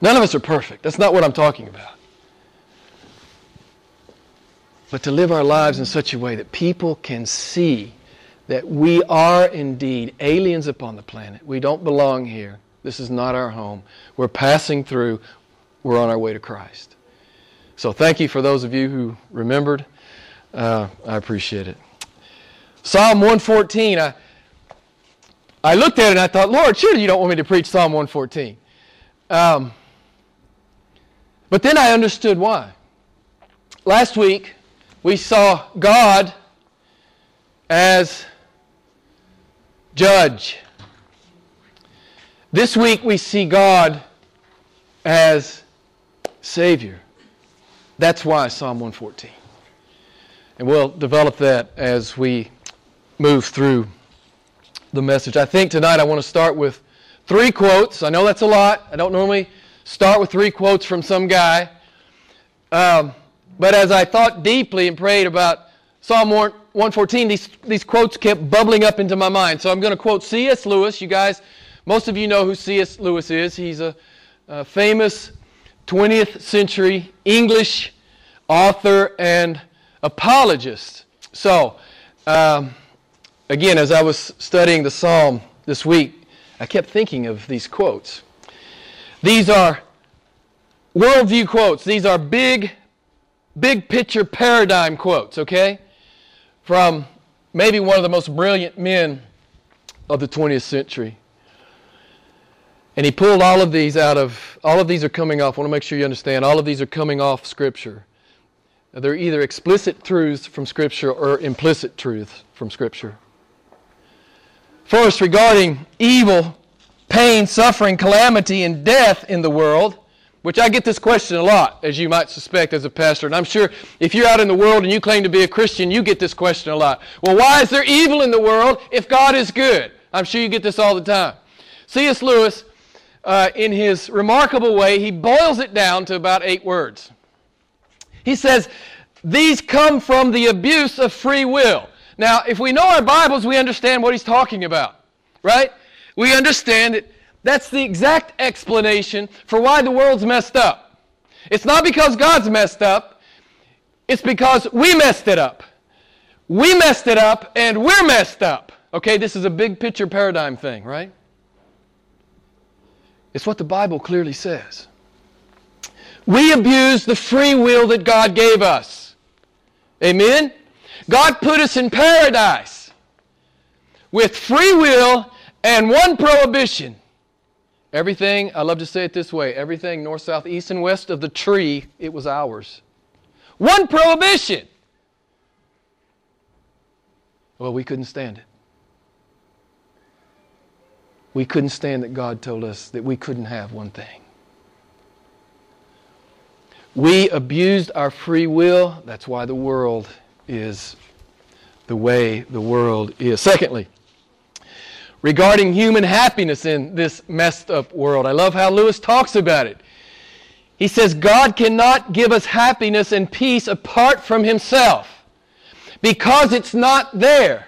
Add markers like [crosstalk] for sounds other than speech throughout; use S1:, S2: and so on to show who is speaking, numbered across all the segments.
S1: None of us are perfect. That's not what I'm talking about. But to live our lives in such a way that people can see that we are indeed aliens upon the planet. We don't belong here. This is not our home. We're passing through. We're on our way to Christ. So thank you for those of you who remembered. Uh, I appreciate it. Psalm 114. I, I looked at it and I thought, Lord, surely you don't want me to preach Psalm 114. Um, but then I understood why. Last week, we saw God as judge. This week we see God as Savior. That's why Psalm 114. And we'll develop that as we move through the message. I think tonight I want to start with three quotes. I know that's a lot. I don't normally start with three quotes from some guy. Um, but as I thought deeply and prayed about Psalm 114, these, these quotes kept bubbling up into my mind. So I'm going to quote C.S. Lewis. You guys, most of you know who C.S. Lewis is. He's a, a famous 20th century English author and apologist. So, um, again, as I was studying the psalm this week, I kept thinking of these quotes. These are worldview quotes. These are big, big picture paradigm quotes, okay? From maybe one of the most brilliant men of the 20th century. And he pulled all of these out of, all of these are coming off, I want to make sure you understand, all of these are coming off Scripture. They're either explicit truths from Scripture or implicit truths from Scripture. First, regarding evil pain, suffering, calamity, and death in the world, which I get this question a lot, as you might suspect as a pastor. And I'm sure if you're out in the world and you claim to be a Christian, you get this question a lot. Well, why is there evil in the world if God is good? I'm sure you get this all the time. C.S. Lewis, uh, in his remarkable way, he boils it down to about eight words. He says, These come from the abuse of free will. Now, if we know our Bibles, we understand what he's talking about, right? We understand that that's the exact explanation for why the world's messed up. It's not because God's messed up, it's because we messed it up. We messed it up and we're messed up. Okay, this is a big picture paradigm thing, right? It's what the Bible clearly says. We abuse the free will that God gave us. Amen? God put us in paradise with free will and one prohibition. Everything, I love to say it this way everything north, south, east, and west of the tree, it was ours. One prohibition. Well, we couldn't stand it. We couldn't stand that God told us that we couldn't have one thing. We abused our free will. That's why the world is the way the world is. Secondly, regarding human happiness in this messed up world. I love how Lewis talks about it. He says, God cannot give us happiness and peace apart from Himself because it's not there.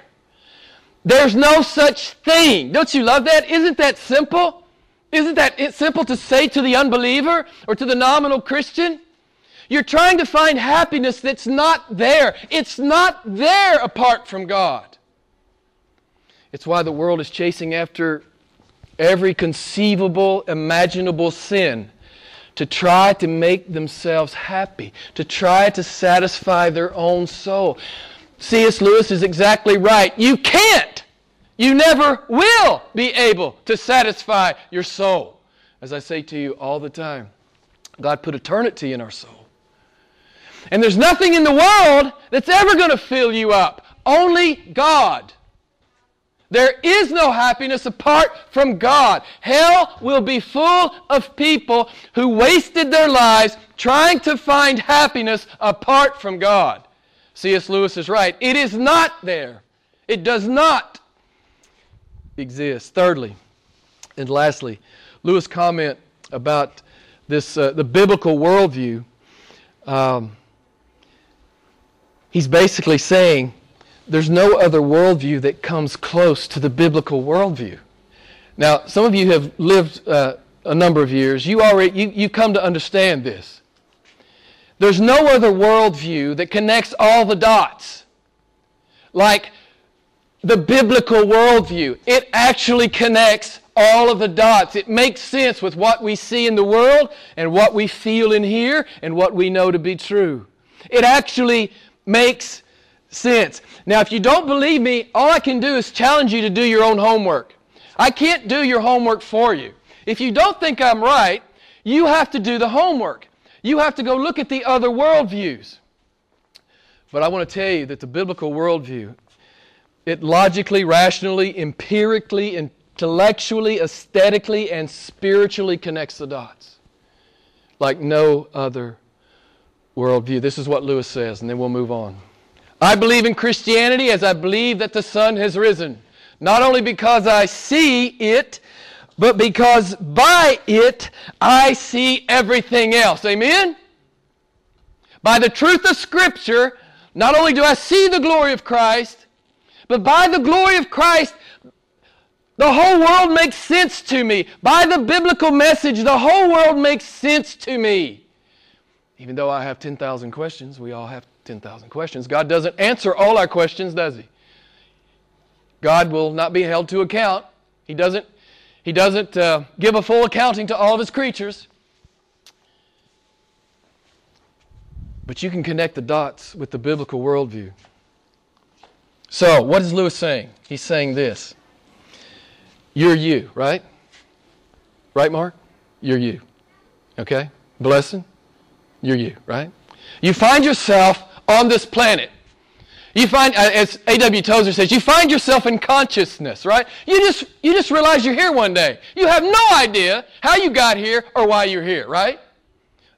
S1: There's no such thing. Don't you love that? Isn't that simple? Isn't that simple to say to the unbeliever or to the nominal Christian? You're trying to find happiness that's not there. It's not there apart from God. It's why the world is chasing after every conceivable, imaginable sin to try to make themselves happy, to try to satisfy their own soul. C.S. Lewis is exactly right. You can't. You never will be able to satisfy your soul. As I say to you all the time, God put eternity in our soul. And there's nothing in the world that's ever going to fill you up. Only God. There is no happiness apart from God. Hell will be full of people who wasted their lives trying to find happiness apart from God. C.S. Lewis is right. It is not there. It does not exist. Thirdly, and lastly, Lewis' comment about this uh, the biblical worldview. Um, he's basically saying there's no other worldview that comes close to the biblical worldview. Now, some of you have lived uh, a number of years, you already you, you come to understand this. There's no other worldview that connects all the dots like the biblical worldview. It actually connects all of the dots. It makes sense with what we see in the world and what we feel in here and what we know to be true. It actually makes sense. Now, if you don't believe me, all I can do is challenge you to do your own homework. I can't do your homework for you. If you don't think I'm right, you have to do the homework. You have to go look at the other worldviews. But I want to tell you that the biblical worldview, it logically, rationally, empirically, intellectually, aesthetically, and spiritually connects the dots like no other worldview. This is what Lewis says, and then we'll move on. I believe in Christianity as I believe that the sun has risen, not only because I see it, but because by it I see everything else. Amen? By the truth of Scripture, not only do I see the glory of Christ, but by the glory of Christ, the whole world makes sense to me. By the biblical message, the whole world makes sense to me. Even though I have 10,000 questions, we all have 10,000 questions. God doesn't answer all our questions, does He? God will not be held to account. He doesn't he doesn't uh, give a full accounting to all of his creatures. But you can connect the dots with the biblical worldview. So, what is Lewis saying? He's saying this You're you, right? Right, Mark? You're you. Okay? Blessing? You're you, right? You find yourself on this planet. You find, uh, as A.W. Tozer says, you find yourself in consciousness, right? You just, you just realize you're here one day. You have no idea how you got here or why you're here, right?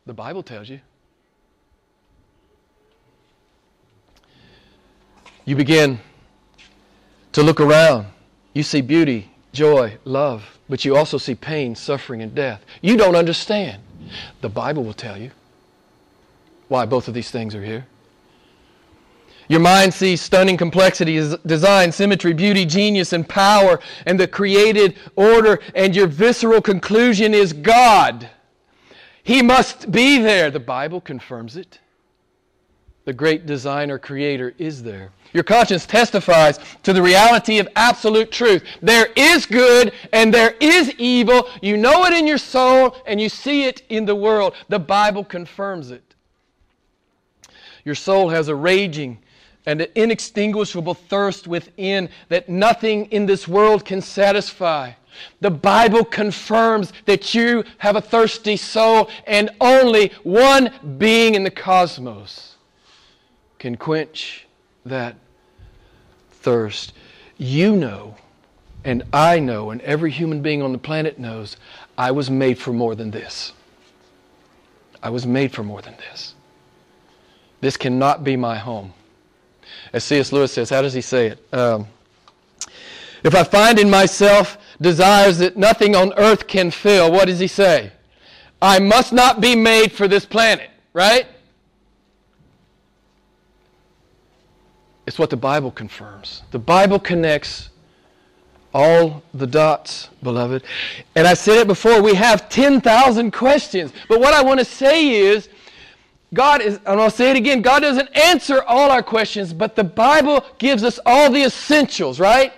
S1: The Bible tells you. You begin to look around. You see beauty, joy, love, but you also see pain, suffering, and death. You don't understand. The Bible will tell you why both of these things are here. Your mind sees stunning complexity, design, symmetry, beauty, genius, and power, and the created order, and your visceral conclusion is God. He must be there. The Bible confirms it. The great designer, creator is there. Your conscience testifies to the reality of absolute truth. There is good and there is evil. You know it in your soul and you see it in the world. The Bible confirms it. Your soul has a raging and an inextinguishable thirst within that nothing in this world can satisfy. The Bible confirms that you have a thirsty soul, and only one being in the cosmos can quench that thirst. You know, and I know, and every human being on the planet knows, I was made for more than this. I was made for more than this. This cannot be my home. As C.S. Lewis says, how does he say it? Um, if I find in myself desires that nothing on earth can fill, what does he say? I must not be made for this planet, right? It's what the Bible confirms. The Bible connects all the dots, beloved. And I said it before, we have 10,000 questions. But what I want to say is, God is, and I'll say it again, God doesn't answer all our questions, but the Bible gives us all the essentials, right?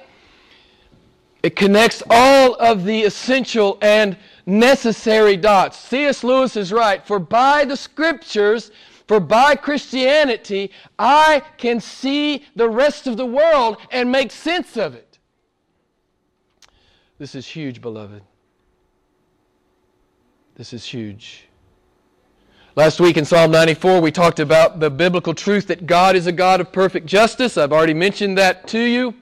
S1: It connects all of the essential and necessary dots. C.S. Lewis is right. For by the scriptures, for by Christianity, I can see the rest of the world and make sense of it. This is huge, beloved. This is huge. Last week in Psalm 94, we talked about the biblical truth that God is a God of perfect justice. I've already mentioned that to you.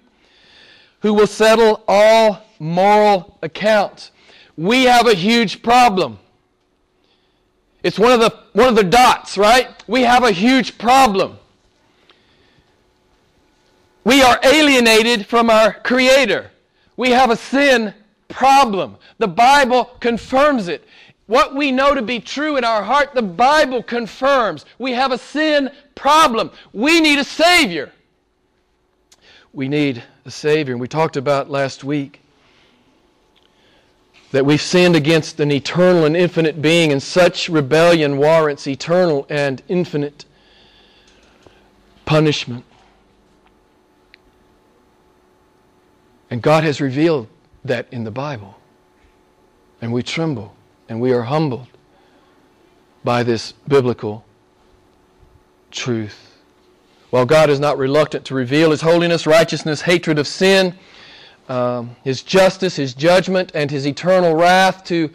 S1: Who will settle all moral accounts. We have a huge problem. It's one of the, one of the dots, right? We have a huge problem. We are alienated from our Creator. We have a sin problem. The Bible confirms it. What we know to be true in our heart, the Bible confirms. We have a sin problem. We need a Savior. We need a Savior. And we talked about last week that we've sinned against an eternal and infinite being, and such rebellion warrants eternal and infinite punishment. And God has revealed that in the Bible. And we tremble and we are humbled by this biblical truth. While God is not reluctant to reveal His holiness, righteousness, hatred of sin, um, His justice, His judgment, and His eternal wrath to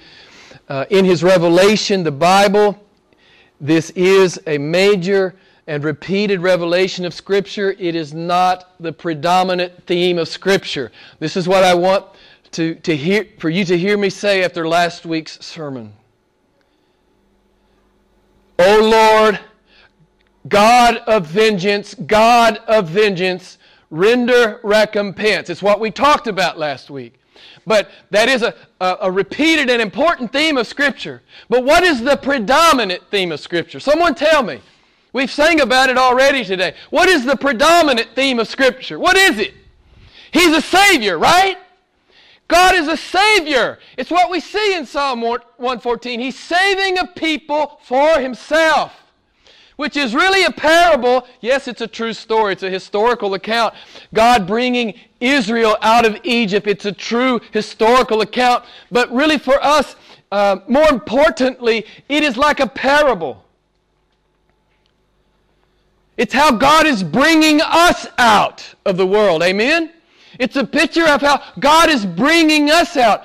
S1: uh, in His revelation, the Bible, this is a major and repeated revelation of Scripture. It is not the predominant theme of Scripture. This is what I want to, to hear, for you to hear me say after last week's sermon. O Lord, God of vengeance, God of vengeance, render recompense. It's what we talked about last week. But that is a, a, a, repeated and important theme of Scripture. But what is the predominant theme of Scripture? Someone tell me. We've sang about it already today. What is the predominant theme of Scripture? What is it? He's a Savior, right? God is a Savior. It's what we see in Psalm 114. He's saving a people for Himself which is really a parable. Yes, it's a true story, it's a historical account. God bringing Israel out of Egypt. It's a true historical account. But really, for us, uh, more importantly, it is like a parable. It's how God is bringing us out of the world. Amen? It's a picture of how God is bringing us out.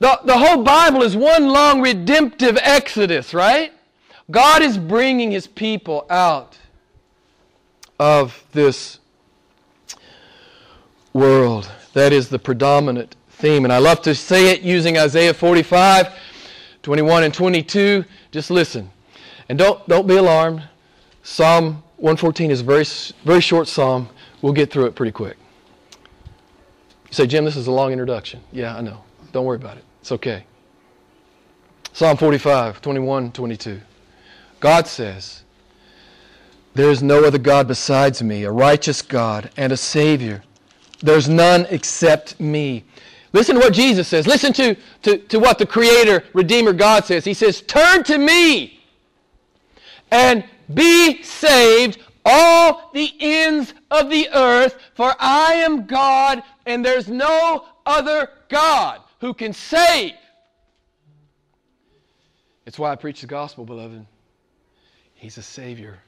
S1: The, the whole Bible is one long redemptive exodus, right? God is bringing his people out of this world. That is the predominant theme. And I love to say it using Isaiah 45, 21 and 22. Just listen. And don't, don't be alarmed. Psalm 114 is a very, very short psalm. We'll get through it pretty quick. You say, Jim, this is a long introduction. Yeah, I know. Don't worry about it. It's okay. Psalm 45, 21, 22. God says, There is no other God besides me, a righteous God and a Savior. There's none except me. Listen to what Jesus says. Listen to, to, to what the Creator, Redeemer God says. He says, Turn to me and be saved, all the ends of the earth, for I am God and there's no other God who can save. It's why I preach the gospel, beloved. He's a Savior.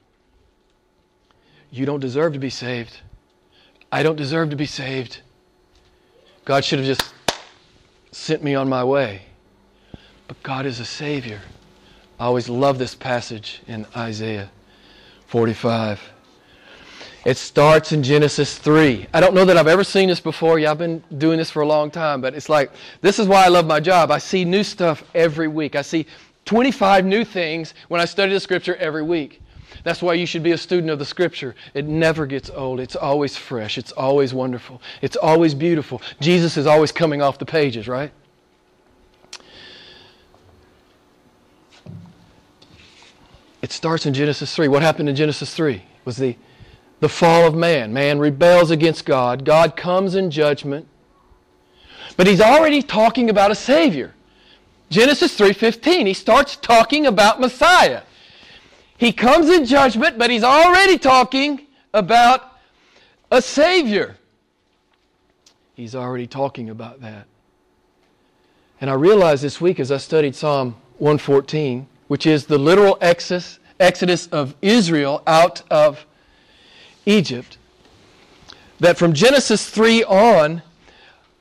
S1: You don't deserve to be saved. I don't deserve to be saved. God should have just sent me on my way. But God is a Savior. I always love this passage in Isaiah 45. It starts in Genesis 3. I don't know that I've ever seen this before. Yeah, I've been doing this for a long time, but it's like this is why I love my job. I see new stuff every week. I see 25 new things when I study the Scripture every week. That's why you should be a student of the Scripture. It never gets old. It's always fresh. It's always wonderful. It's always beautiful. Jesus is always coming off the pages, right? It starts in Genesis 3. What happened in Genesis 3 was the, the fall of man. Man rebels against God. God comes in judgment. But he's already talking about a Savior. Genesis 3:15. He starts talking about Messiah. He comes in judgment, but he's already talking about a savior. He's already talking about that. And I realized this week as I studied Psalm 114, which is the literal exodus, exodus of Israel out of Egypt, that from Genesis 3 on,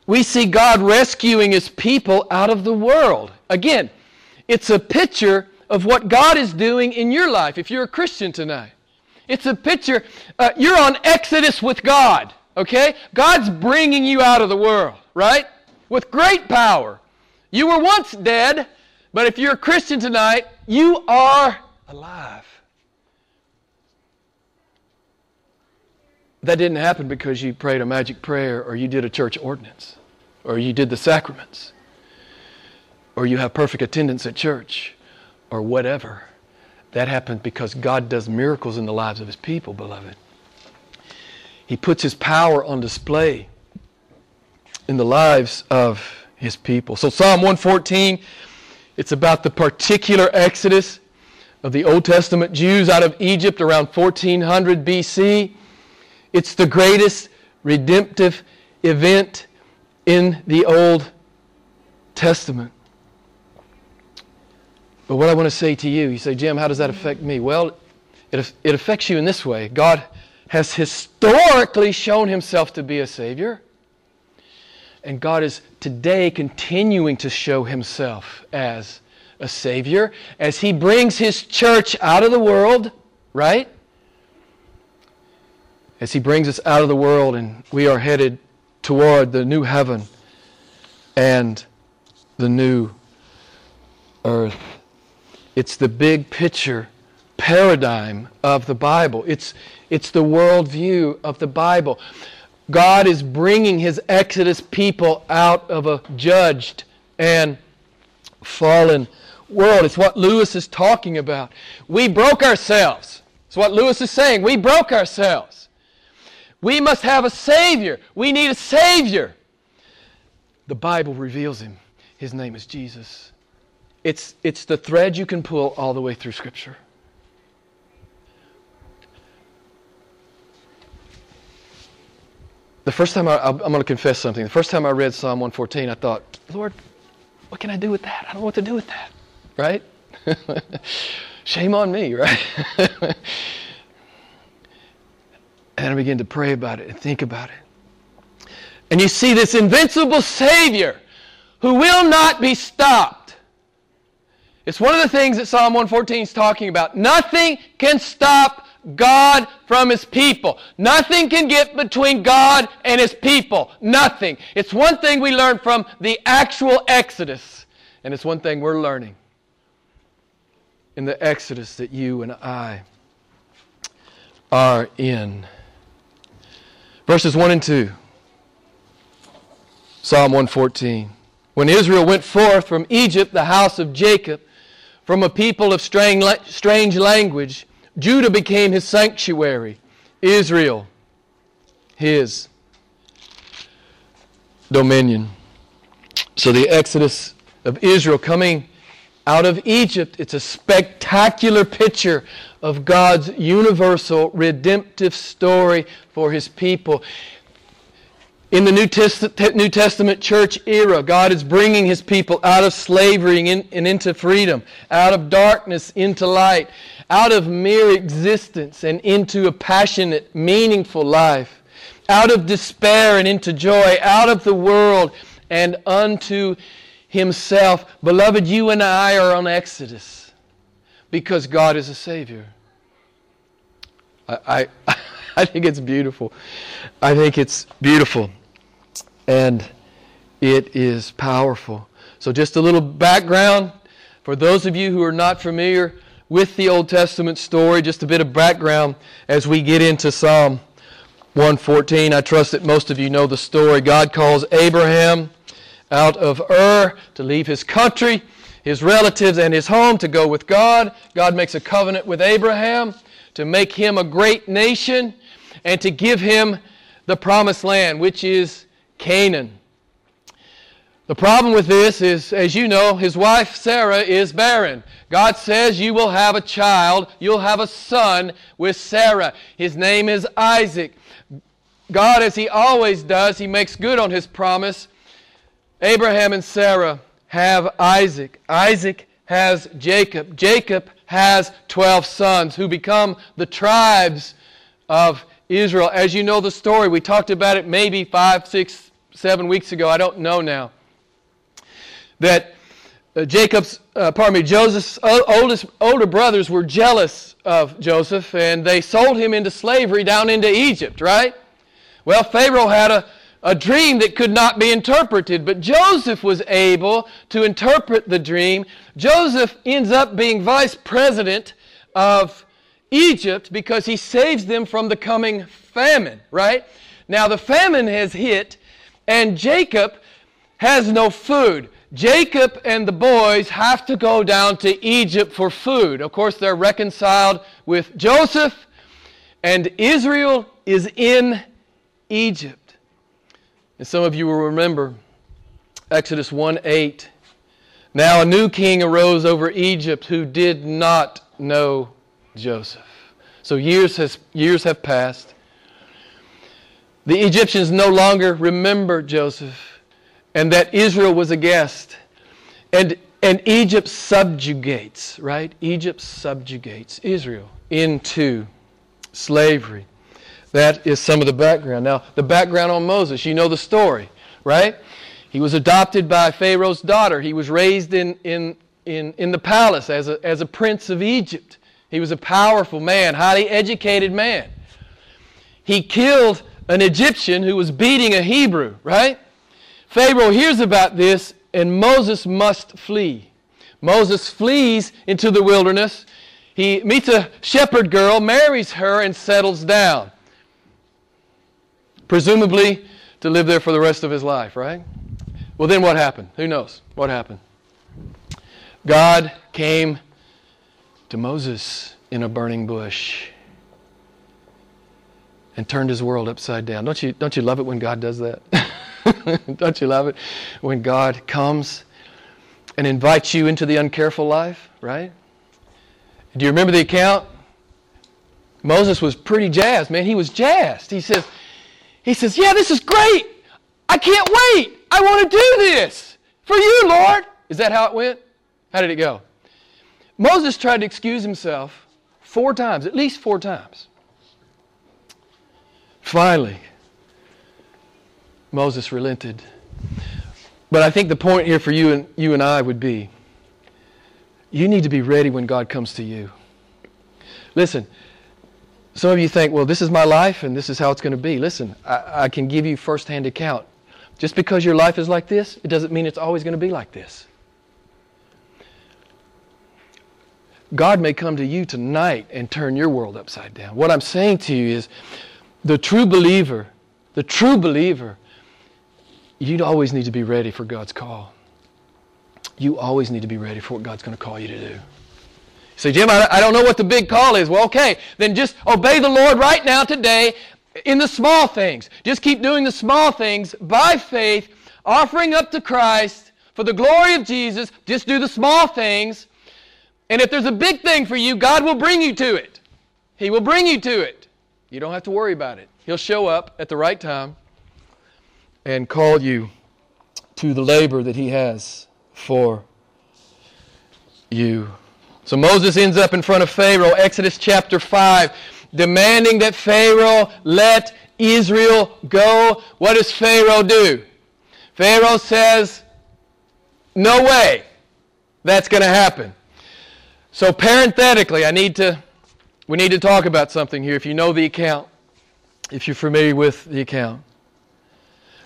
S1: we see God rescuing his people out of the world. Again, it's a picture of what God is doing in your life if you're a Christian tonight. It's a picture, uh, you're on Exodus with God, okay? God's bringing you out of the world, right? With great power. You were once dead, but if you're a Christian tonight, you are alive. That didn't happen because you prayed a magic prayer or you did a church ordinance or you did the sacraments or you have perfect attendance at church or whatever. That happens because God does miracles in the lives of his people, beloved. He puts his power on display in the lives of his people. So, Psalm 114, it's about the particular exodus of the Old Testament Jews out of Egypt around 1400 BC. It's the greatest redemptive event in the Old Testament. But what I want to say to you, you say, Jim, how does that affect me? Well, it, it affects you in this way. God has historically shown himself to be a Savior. And God is today continuing to show himself as a Savior as he brings his church out of the world, right? As he brings us out of the world and we are headed toward the new heaven and the new earth. It's the big picture paradigm of the Bible. It's, it's the worldview of the Bible. God is bringing his Exodus people out of a judged and fallen world. It's what Lewis is talking about. We broke ourselves. It's what Lewis is saying. We broke ourselves. We must have a Savior. We need a Savior. The Bible reveals him. His name is Jesus. It's, it's the thread you can pull all the way through Scripture. The first time I, I'm going to confess something. The first time I read Psalm 114, I thought, Lord, what can I do with that? I don't know what to do with that. Right? [laughs] Shame on me, right? [laughs] and I began to pray about it and think about it. And you see this invincible Savior who will not be stopped. It's one of the things that Psalm 114 is talking about. Nothing can stop God from his people. Nothing can get between God and his people. Nothing. It's one thing we learn from the actual Exodus, and it's one thing we're learning in the Exodus that you and I are in. Verses 1 and 2. Psalm 114. When Israel went forth from Egypt, the house of Jacob, from a people of strange language, Judah became his sanctuary, Israel his dominion. So the exodus of Israel coming out of Egypt, it's a spectacular picture of God's universal redemptive story for his people. In the New, New Testament church era, God is bringing his people out of slavery and, and into freedom, out of darkness into light out of mere existence and into a passionate, meaningful life, out of despair and into joy, out of the world and unto Himself. Beloved, you and I are on Exodus because God is a Savior. I, I, [laughs] I think it's beautiful. I think it's beautiful. And it is powerful. So, just a little background for those of you who are not familiar with the Old Testament story, just a bit of background as we get into Psalm 114. I trust that most of you know the story. God calls Abraham out of Ur to leave his country, his relatives, and his home to go with God. God makes a covenant with Abraham to make him a great nation and to give him the promised land, which is Canaan. The problem with this is, as you know, his wife Sarah is barren. God says you will have a child, you'll have a son with Sarah. His name is Isaac. God, as he always does, he makes good on his promise. Abraham and Sarah have Isaac. Isaac has Jacob. Jacob has 12 sons who become the tribes of Israel. As you know the story, we talked about it maybe five, six, seven weeks ago. I don't know now that uh, Jacob's, uh, pardon me, Joseph's oldest, older brothers were jealous of Joseph and they sold him into slavery down into Egypt, right? Well, Pharaoh had a, a dream that could not be interpreted, but Joseph was able to interpret the dream. Joseph ends up being vice president of Egypt because he saves them from the coming famine, right? Now, the famine has hit, and Jacob has no food. Jacob and the boys have to go down to Egypt for food. Of course, they're reconciled with Joseph, and Israel is in Egypt. And some of you will remember Exodus 1 8. Now a new king arose over Egypt who did not know Joseph. So years, has, years have passed. The Egyptians no longer remember Joseph and that Israel was a guest. And, and Egypt subjugates, right? Egypt subjugates Israel into slavery. That is some of the background. Now, the background on Moses, you know the story, right? He was adopted by Pharaoh's daughter. He was raised in, in, in, in the palace as a, as a prince of Egypt. He was a powerful man, highly educated man. He killed an Egyptian who was beating a Hebrew, right? Pharaoh hears about this, and Moses must flee. Moses flees into the wilderness. He meets a shepherd girl, marries her, and settles down. Presumably to live there for the rest of his life, right? Well, then what happened? Who knows what happened? God came to Moses in a burning bush and turned his world upside down. Don't you, don't you love it when God does that? [laughs] don't you love it when God comes and invites you into the uncareful life, right? Do you remember the account? Moses was pretty jazzed, man. He was jazzed. He says, he says, Yeah, this is great. I can't wait. I want to do this for you, Lord. Is that how it went? How did it go? Moses tried to excuse himself four times, at least four times. Finally, Moses relented. But I think the point here for you and you and I would be you need to be ready when God comes to you. Listen, some of you think, well, this is my life and this is how it's going to be. Listen, I, I can give you firsthand account. Just because your life is like this, it doesn't mean it's always going to be like this. God may come to you tonight and turn your world upside down. What I'm saying to you is the true believer, the true believer, you always need to be ready for God's call. You always need to be ready for what God's going to call you to do. Say, Jim, I, I don't know what the big call is. Well, okay, then just obey the Lord right now today in the small things. Just keep doing the small things by faith, offering up to Christ for the glory of Jesus. Just do the small things. And if there's a big thing for you, God will bring you to it. He will bring you to it. You don't have to worry about it. He'll show up at the right time and call you to the labor that He has for you. So Moses ends up in front of Pharaoh, Exodus chapter 5, demanding that Pharaoh let Israel go. What does Pharaoh do? Pharaoh says, No way that's going to happen. So parenthetically, I need to we need to talk about something here if you know the account, if you're familiar with the account.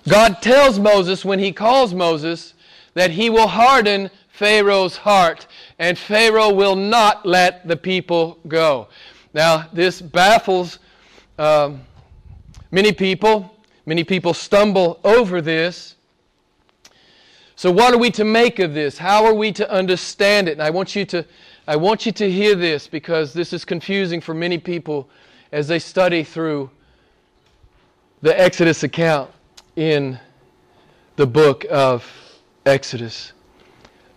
S1: God tells Moses when he calls Moses that he will harden Pharaoh's heart and Pharaoh will not let the people go. Now, this baffles um, many people. Many people stumble over this. So, what are we to make of this? How are we to understand it? And I want you to, I want you to hear this because this is confusing for many people as they study through the Exodus account in the book of Exodus.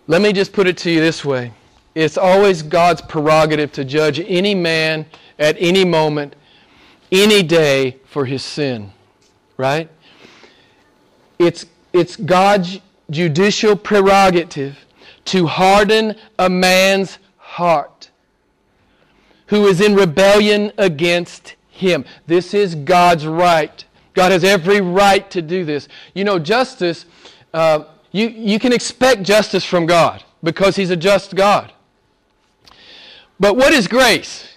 S1: Let me just put it to you this way it's always God's prerogative to judge any man at any moment, any day for his sin. Right? It's, it's God's judicial prerogative to harden a man's heart who is in rebellion against him. This is God's right. God has every right to do this. You know, justice. Uh, you, you can expect justice from God because He's a just God. But what is grace?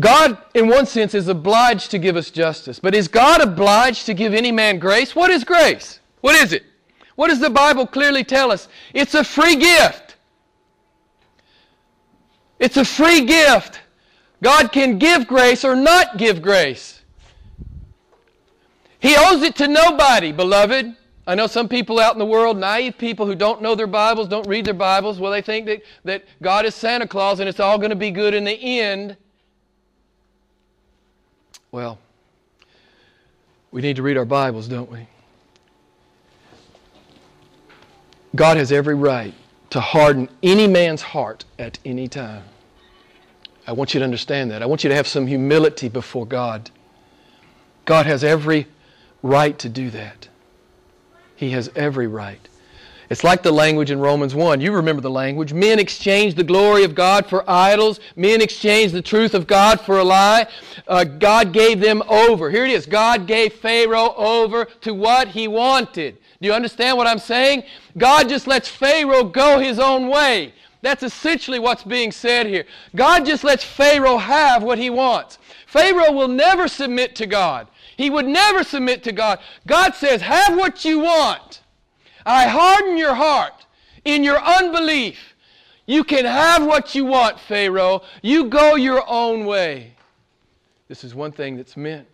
S1: God, in one sense, is obliged to give us justice. But is God obliged to give any man grace? What is grace? What is it? What does the Bible clearly tell us? It's a free gift. It's a free gift. God can give grace or not give grace. He owes it to nobody, beloved. I know some people out in the world, naive people who don't know their Bibles, don't read their Bibles, well, they think that, that God is Santa Claus and it's all going to be good in the end. Well, we need to read our Bibles, don't we? God has every right to harden any man's heart at any time. I want you to understand that. I want you to have some humility before God. God has every right to do that. He has every right. It's like the language in Romans 1. You remember the language. Men exchange the glory of God for idols. Men exchange the truth of God for a lie. Uh, God gave them over. Here it is. God gave Pharaoh over to what he wanted. Do you understand what I'm saying? God just lets Pharaoh go his own way. That's essentially what's being said here. God just lets Pharaoh have what he wants. Pharaoh will never submit to God. He would never submit to God. God says, Have what you want. I harden your heart in your unbelief. You can have what you want, Pharaoh. You go your own way. This is one thing that's meant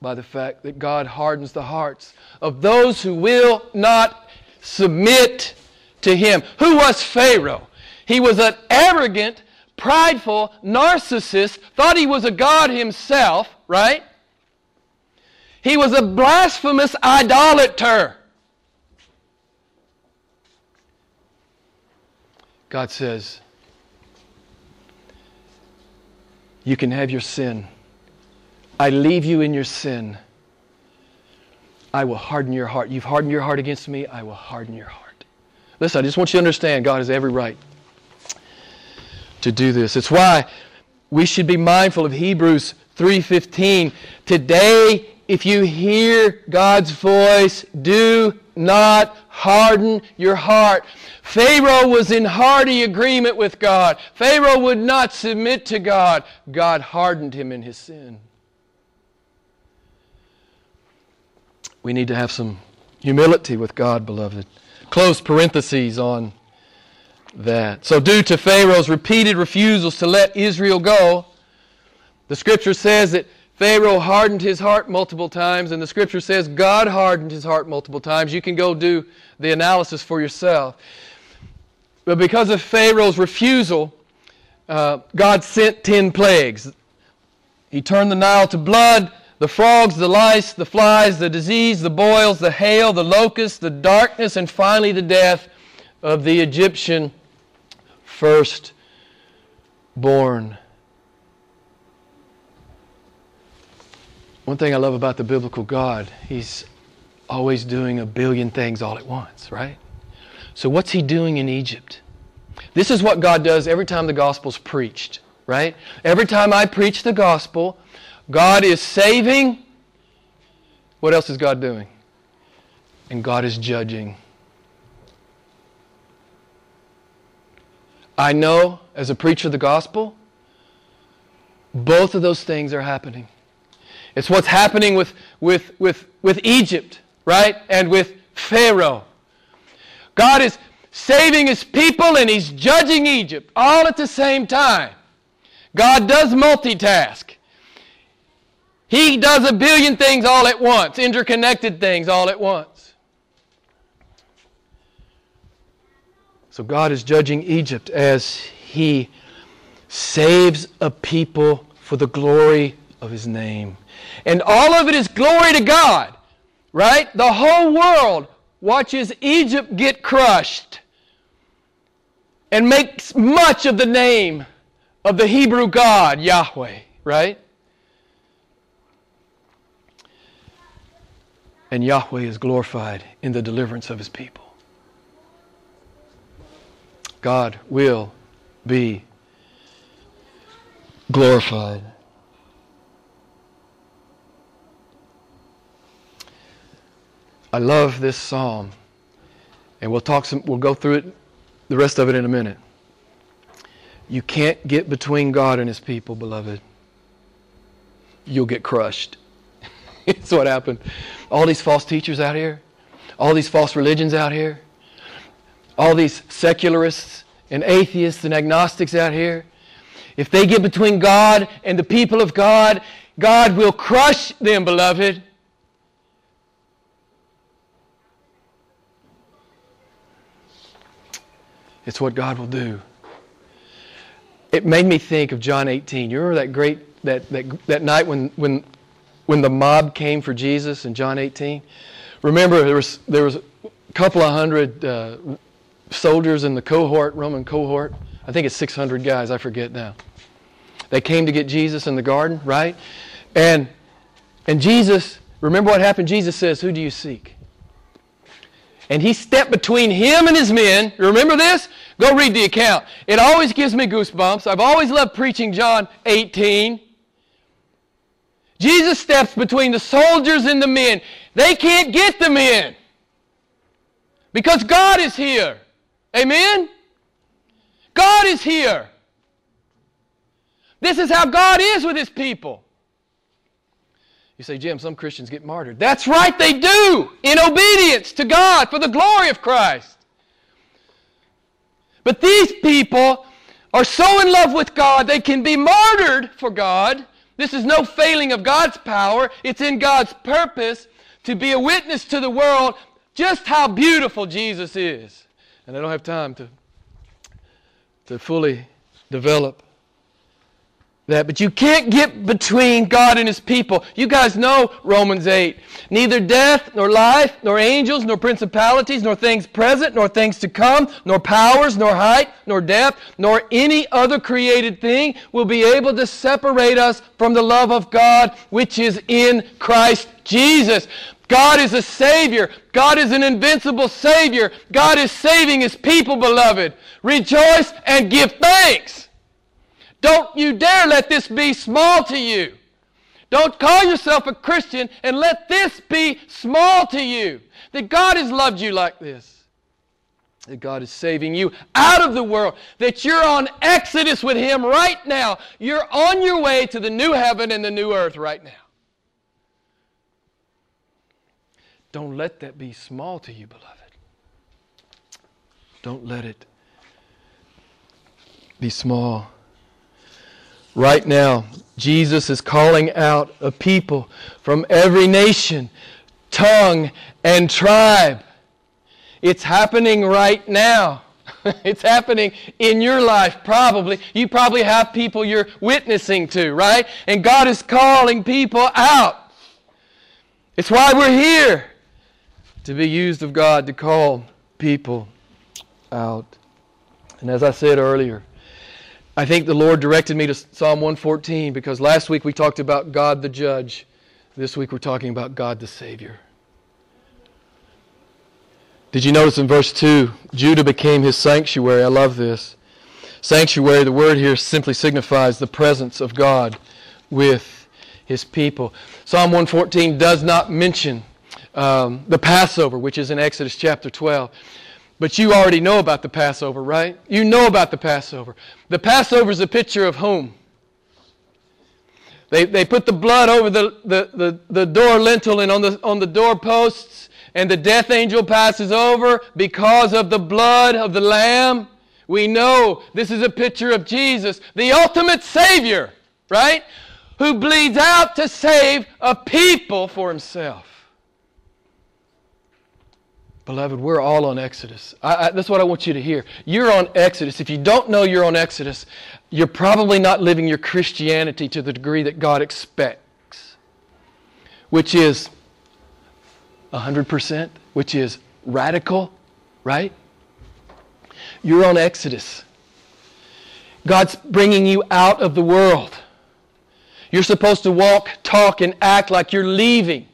S1: by the fact that God hardens the hearts of those who will not submit to Him. Who was Pharaoh? He was an arrogant, prideful narcissist, thought he was a God himself, right? He was a blasphemous idolater. God says, You can have your sin. I leave you in your sin. I will harden your heart. You've hardened your heart against me. I will harden your heart. Listen, I just want you to understand God has every right to do this. It's why we should be mindful of Hebrews 3:15. Today, if you hear God's voice, do not harden your heart. Pharaoh was in hearty agreement with God. Pharaoh would not submit to God. God hardened him in his sin. We need to have some humility with God, beloved. Close parentheses on that. So, due to Pharaoh's repeated refusals to let Israel go, the scripture says that Pharaoh hardened his heart multiple times, and the scripture says God hardened his heart multiple times. You can go do the analysis for yourself. But because of Pharaoh's refusal, uh, God sent ten plagues. He turned the Nile to blood, the frogs, the lice, the flies, the disease, the boils, the hail, the locusts, the darkness, and finally the death of the Egyptian firstborn. One thing I love about the biblical God, He's always doing a billion things all at once, right? So, what's He doing in Egypt? This is what God does every time the gospel's preached, right? Every time I preach the gospel, God is saving. What else is God doing? And God is judging. I know as a preacher of the gospel, both of those things are happening. It's what's happening with, with, with, with Egypt, right? And with Pharaoh. God is saving his people and he's judging Egypt all at the same time. God does multitask. He does a billion things all at once, interconnected things all at once. So God is judging Egypt as he saves a people for the glory of his name. And all of it is glory to God, right? The whole world watches Egypt get crushed and makes much of the name of the Hebrew God, Yahweh, right? And Yahweh is glorified in the deliverance of his people. God will be glorified. I love this psalm, and we'll talk some, we'll go through it, the rest of it in a minute. You can't get between God and His people, beloved. You'll get crushed. [laughs] That's what happened. All these false teachers out here, all these false religions out here, all these secularists and atheists and agnostics out here, if they get between God and the people of God, God will crush them, beloved. It's what God will do. It made me think of John 18. You remember that great that, that, that night when, when, when the mob came for Jesus in John 18? Remember, there was, there was a couple of hundred uh, soldiers in the cohort, Roman cohort. I think it's 600 guys, I forget now. They came to get Jesus in the garden, right? And, and Jesus, remember what happened? Jesus says, Who do you seek? And he stepped between him and his men. Remember this? Go read the account. It always gives me goosebumps. I've always loved preaching John 18. Jesus steps between the soldiers and the men. They can't get the men because God is here. Amen? God is here. This is how God is with his people. You say, Jim, some Christians get martyred. That's right, they do, in obedience to God for the glory of Christ. But these people are so in love with God, they can be martyred for God. This is no failing of God's power, it's in God's purpose to be a witness to the world just how beautiful Jesus is. And I don't have time to, to fully develop that. But you can't get between God and His people. You guys know Romans 8. Neither death, nor life, nor angels, nor principalities, nor things present, nor things to come, nor powers, nor height, nor depth, nor any other created thing will be able to separate us from the love of God which is in Christ Jesus. God is a Savior. God is an invincible Savior. God is saving His people, beloved. Rejoice and give thanks. Don't you dare let this be small to you. Don't call yourself a Christian and let this be small to you. That God has loved you like this. That God is saving you out of the world. That you're on Exodus with Him right now. You're on your way to the new heaven and the new earth right now. Don't let that be small to you, beloved. Don't let it be small. Right now, Jesus is calling out a people from every nation, tongue, and tribe. It's happening right now. [laughs] it's happening in your life, probably. You probably have people you're witnessing to, right? And God is calling people out. It's why we're here to be used of God to call people out. And as I said earlier, I think the Lord directed me to Psalm 114 because last week we talked about God the judge. This week we're talking about God the Savior. Did you notice in verse 2? Judah became his sanctuary. I love this. Sanctuary, the word here simply signifies the presence of God with his people. Psalm 114 does not mention um, the Passover, which is in Exodus chapter 12. But you already know about the Passover, right? You know about the Passover. The Passover is a picture of whom? They, they put the blood over the, the, the, the door lintel and on the, on the doorposts, and the death angel passes over because of the blood of the Lamb. We know this is a picture of Jesus, the ultimate Savior, right? Who bleeds out to save a people for himself. Beloved, we're all on Exodus. I, I, that's what I want you to hear. You're on Exodus. If you don't know you're on Exodus, you're probably not living your Christianity to the degree that God expects, which is 100%, which is radical, right? You're on Exodus. God's bringing you out of the world. You're supposed to walk, talk, and act like you're leaving.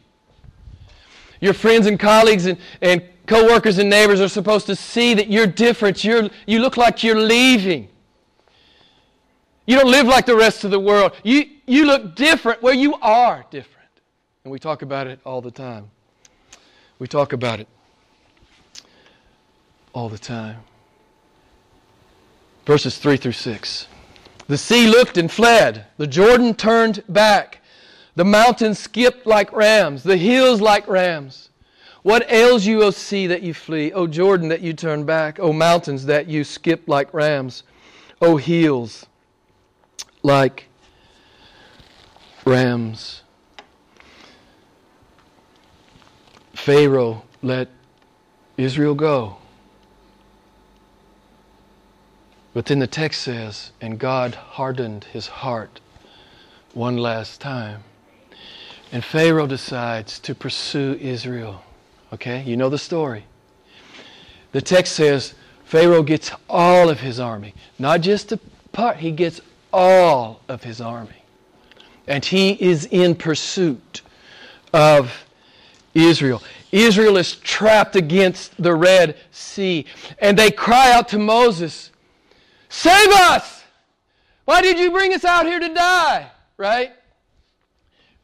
S1: Your friends and colleagues and, and Coworkers and neighbors are supposed to see that you're different. You're, you look like you're leaving. You don't live like the rest of the world. You, you look different where you are different. And we talk about it all the time. We talk about it all the time. Verses 3 through 6. The sea looked and fled. The Jordan turned back. The mountains skipped like rams. The hills like rams. What ails you, O sea, that you flee? O Jordan, that you turn back? O mountains, that you skip like rams? O hills, like rams? Pharaoh let Israel go. But then the text says, and God hardened his heart one last time. And Pharaoh decides to pursue Israel. Okay, you know the story. the text says Pharaoh gets all of his army, not just a part, he gets all of his army. And he is in pursuit of Israel. Israel is trapped against the Red Sea. And they cry out to Moses, Save us! Why did you bring us out here to die? Right?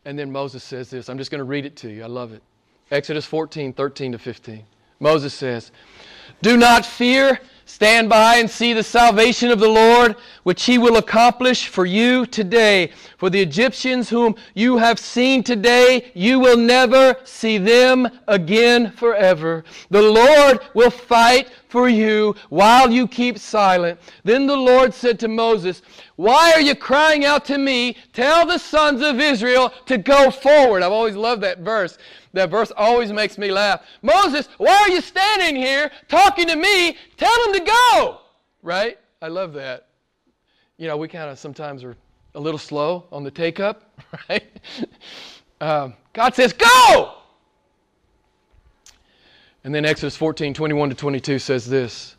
S1: And then Moses says this. I'm just going to read it to you. I love it. Exodus 14, 13 to 15. Moses says, Do not fear. Stand by and see the salvation of the Lord, which he will accomplish for you today. For the Egyptians whom you have seen today, you will never see them again forever. The Lord will fight for you while you keep silent. Then the Lord said to Moses, Why are you crying out to me? Tell the sons of Israel to go forward. I've always loved that verse. That verse always makes me laugh. Moses, why are you standing here talking to me? Tell them to go. Right? I love that. You know, we kind of sometimes are a little slow on the take up, [laughs] right? Um, God says, Go! And then Exodus 14, 21 to 22 says this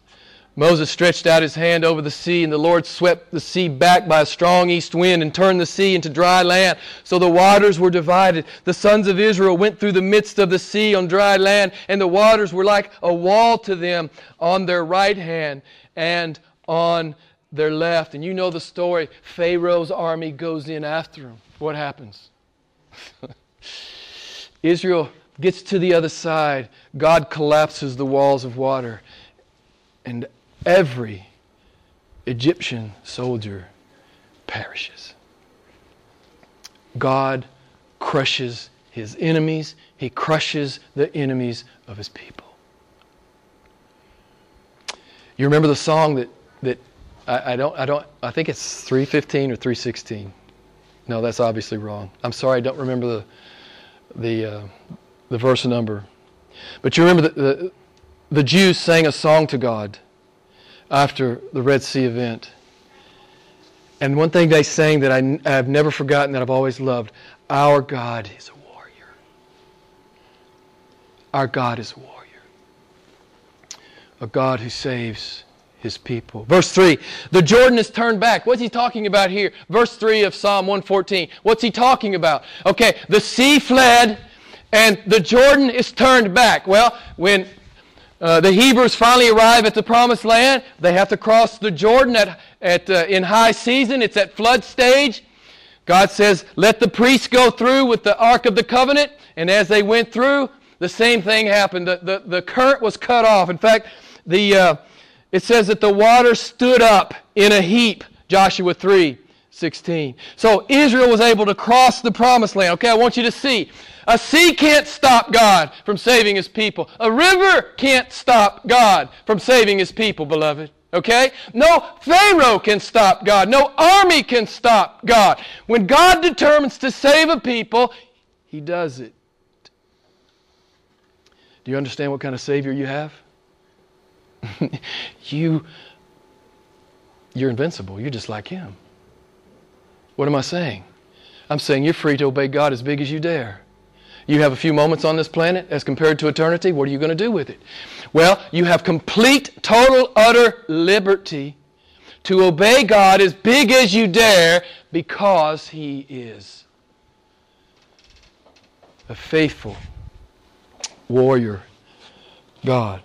S1: Moses stretched out his hand over the sea, and the Lord swept the sea back by a strong east wind and turned the sea into dry land. So the waters were divided. The sons of Israel went through the midst of the sea on dry land, and the waters were like a wall to them on their right hand and on their left. And you know the story. Pharaoh's army goes in after them. What happens? [laughs] Israel gets to the other side. God collapses the walls of water. And every Egyptian soldier perishes. God crushes his enemies, he crushes the enemies of his people. You remember the song that, that I, I, don't I don't I think it's 315 or 316. No, that's obviously wrong. I'm sorry, I don't remember the the uh, the verse number. But you remember the, the the Jews sang a song to God after the Red Sea event. And one thing they sang that I, I, have never forgotten, that I've always loved Our God is a warrior. Our God is a warrior. A God who saves his people. Verse 3 The Jordan is turned back. What's he talking about here? Verse 3 of Psalm 114. What's he talking about? Okay, the sea fled and the Jordan is turned back. Well, when uh, the Hebrews finally arrive at the promised land. They have to cross the Jordan at, at, uh, in high season. It's at flood stage. God says, let the priests go through with the Ark of the Covenant. And as they went through, the same thing happened. The, the, the current was cut off. In fact, the, uh, it says that the water stood up in a heap, Joshua 3 16. So Israel was able to cross the promised land. Okay, I want you to see. A sea can't stop God from saving his people. A river can't stop God from saving his people, beloved. Okay? No Pharaoh can stop God. No army can stop God. When God determines to save a people, he does it. Do you understand what kind of Savior you have? [laughs] you, you're invincible. You're just like Him. What am I saying? I'm saying you're free to obey God as big as you dare. You have a few moments on this planet as compared to eternity. What are you going to do with it? Well, you have complete, total, utter liberty to obey God as big as you dare because He is a faithful warrior God.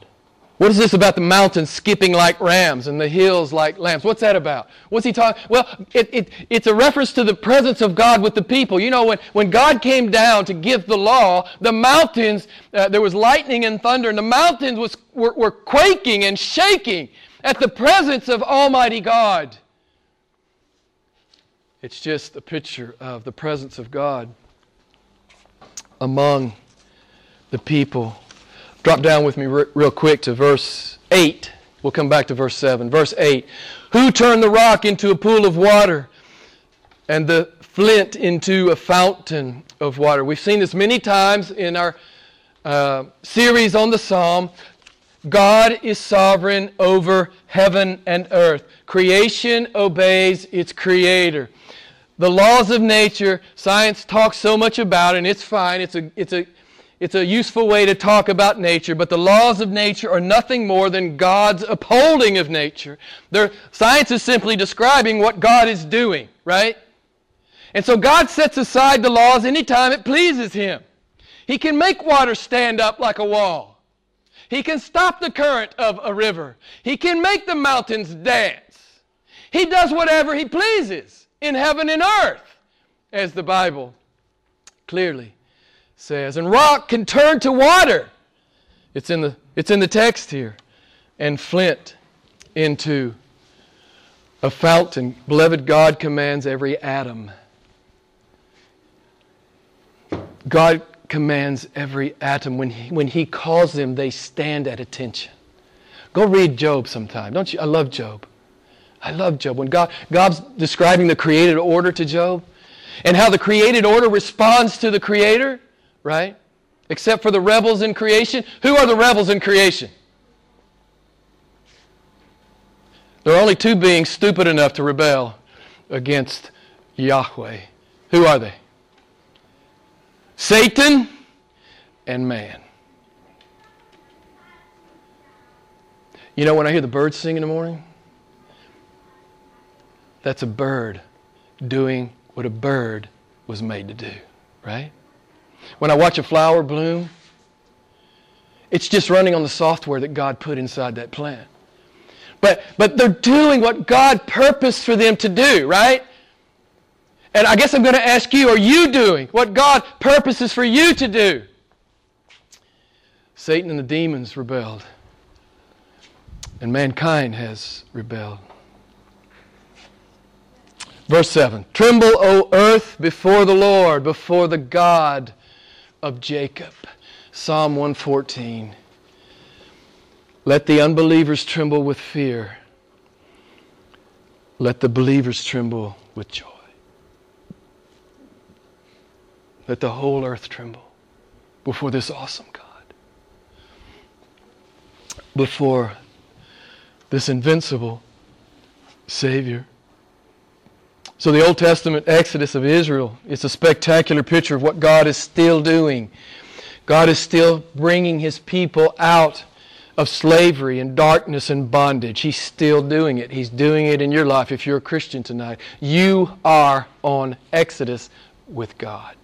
S1: What is this about the mountains skipping like rams and the hills like lambs? What's that about? What's he talking? Well, it, it, it's a reference to the presence of God with the people. You know, when, when God came down to give the law, the mountains, uh, there was lightning and thunder, and the mountains was, were, were quaking and shaking at the presence of Almighty God. It's just a picture of the presence of God among the people. Drop down with me real quick to verse 8. We'll come back to verse 7. Verse 8 Who turned the rock into a pool of water and the flint into a fountain of water? We've seen this many times in our uh, series on the psalm. God is sovereign over heaven and earth. Creation obeys its creator. The laws of nature, science talks so much about, and it's fine. It's a, it's a It's a useful way to talk about nature, but the laws of nature are nothing more than God's upholding of nature. They're, science is simply describing what God is doing, right? And so God sets aside the laws anytime it pleases Him. He can make water stand up like a wall. He can stop the current of a river. He can make the mountains dance. He does whatever He pleases in heaven and earth, as the Bible clearly says. And rock can turn to water. It's in the, it's in the text here. And flint into a fountain. Beloved, God commands every atom. God commands every atom. When he, when he calls them, they stand at attention. Go read Job sometime. Don't you? I love Job. I love Job. When God, God's describing the created order to Job and how the created order responds to the Creator, right? Except for the rebels in creation. Who are the rebels in creation? There are only two beings stupid enough to rebel against Yahweh. Who are they? Satan and man. You know, when I hear the birds sing in the morning, that's a bird doing what a bird was made to do, right? When I watch a flower bloom, it's just running on the software that God put inside that plant. But, but they're doing what God purposed for them to do, right? And I guess I'm going to ask you, are you doing what God purposes for you to do? Satan and the demons rebelled, and mankind has rebelled. Verse 7 Tremble, O earth, before the Lord, before the God of Jacob. Psalm 114. Let the unbelievers tremble with fear. Let the believers tremble with joy. Let the whole earth tremble before this awesome God. Before this invincible Savior. So, the Old Testament Exodus of Israel is a spectacular picture of what God is still doing. God is still bringing His people out of slavery and darkness and bondage. He's still doing it. He's doing it in your life if you're a Christian tonight. You are on Exodus with God.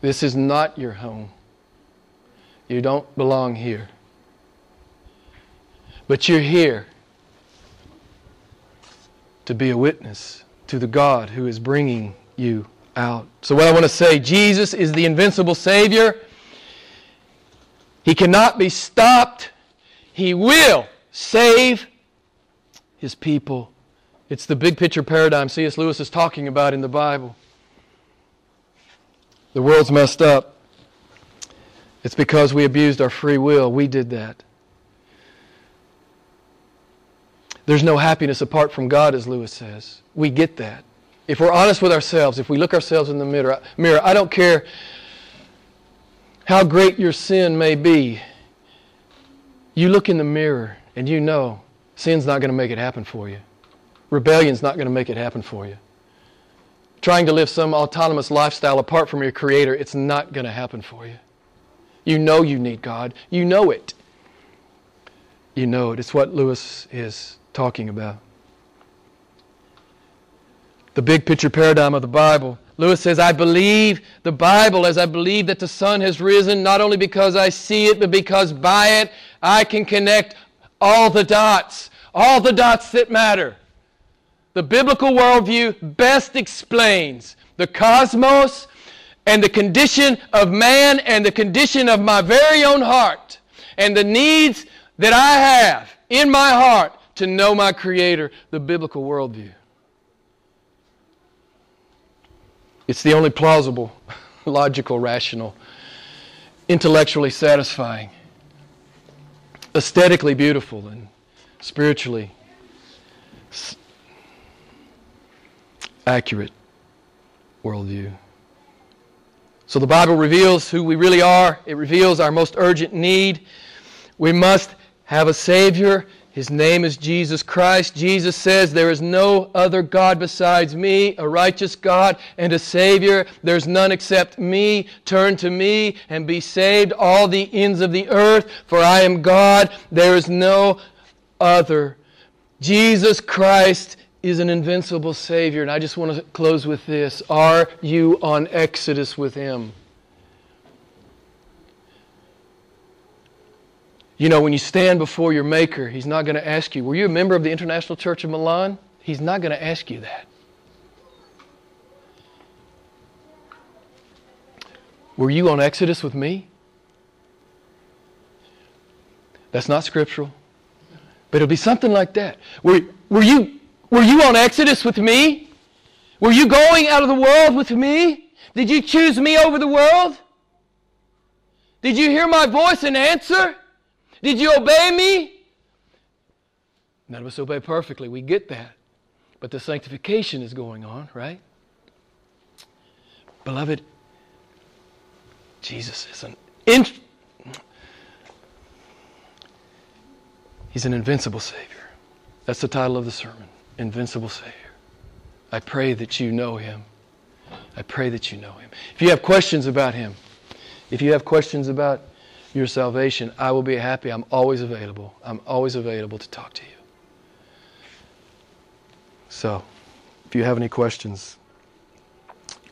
S1: This is not your home. You don't belong here. But you're here to be a witness to the God who is bringing you out. So, what I want to say Jesus is the invincible Savior. He cannot be stopped. He will save His people. It's the big picture paradigm C.S. Lewis is talking about in the Bible. The world's messed up. It's because we abused our free will. We did that. There's no happiness apart from God, as Lewis says. We get that. If we're honest with ourselves, if we look ourselves in the mirror, mirror, I don't care how great your sin may be. You look in the mirror and you know sin's not going to make it happen for you. Rebellion's not going to make it happen for you trying to live some autonomous lifestyle apart from your Creator, it's not going to happen for you. You know you need God. You know it. You know it. It's what Lewis is talking about. The big picture paradigm of the Bible. Lewis says, I believe the Bible as I believe that the sun has risen, not only because I see it, but because by it I can connect all the dots, all the dots that matter the biblical worldview best explains the cosmos and the condition of man and the condition of my very own heart and the needs that I have in my heart to know my Creator, the biblical worldview. It's the only plausible, [laughs] logical, rational, intellectually satisfying, aesthetically beautiful, and spiritually accurate worldview. So the Bible reveals who we really are, it reveals our most urgent need. We must have a Savior. His name is Jesus Christ. Jesus says, There is no other God besides me, a righteous God and a Savior. There's none except me. Turn to me and be saved, all the ends of the earth, for I am God. There is no other. Jesus Christ is an invincible Savior. And I just want to close with this Are you on Exodus with Him? You know, when you stand before your Maker, He's not going to ask you, Were you a member of the International Church of Milan? He's not going to ask you that. Were you on Exodus with me? That's not scriptural. But it'll be something like that. Were, were, you, were you on Exodus with me? Were you going out of the world with me? Did you choose me over the world? Did you hear my voice and answer? Did you obey me? None of us obey perfectly. We get that. But the sanctification is going on, right? Beloved, Jesus is an in, He's an invincible Savior. That's the title of the sermon Invincible Savior. I pray that you know Him. I pray that you know Him. If you have questions about Him, if you have questions about your salvation, I will be happy. I'm always available. I'm always available to talk to you. So, if you have any questions,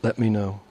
S1: let me know.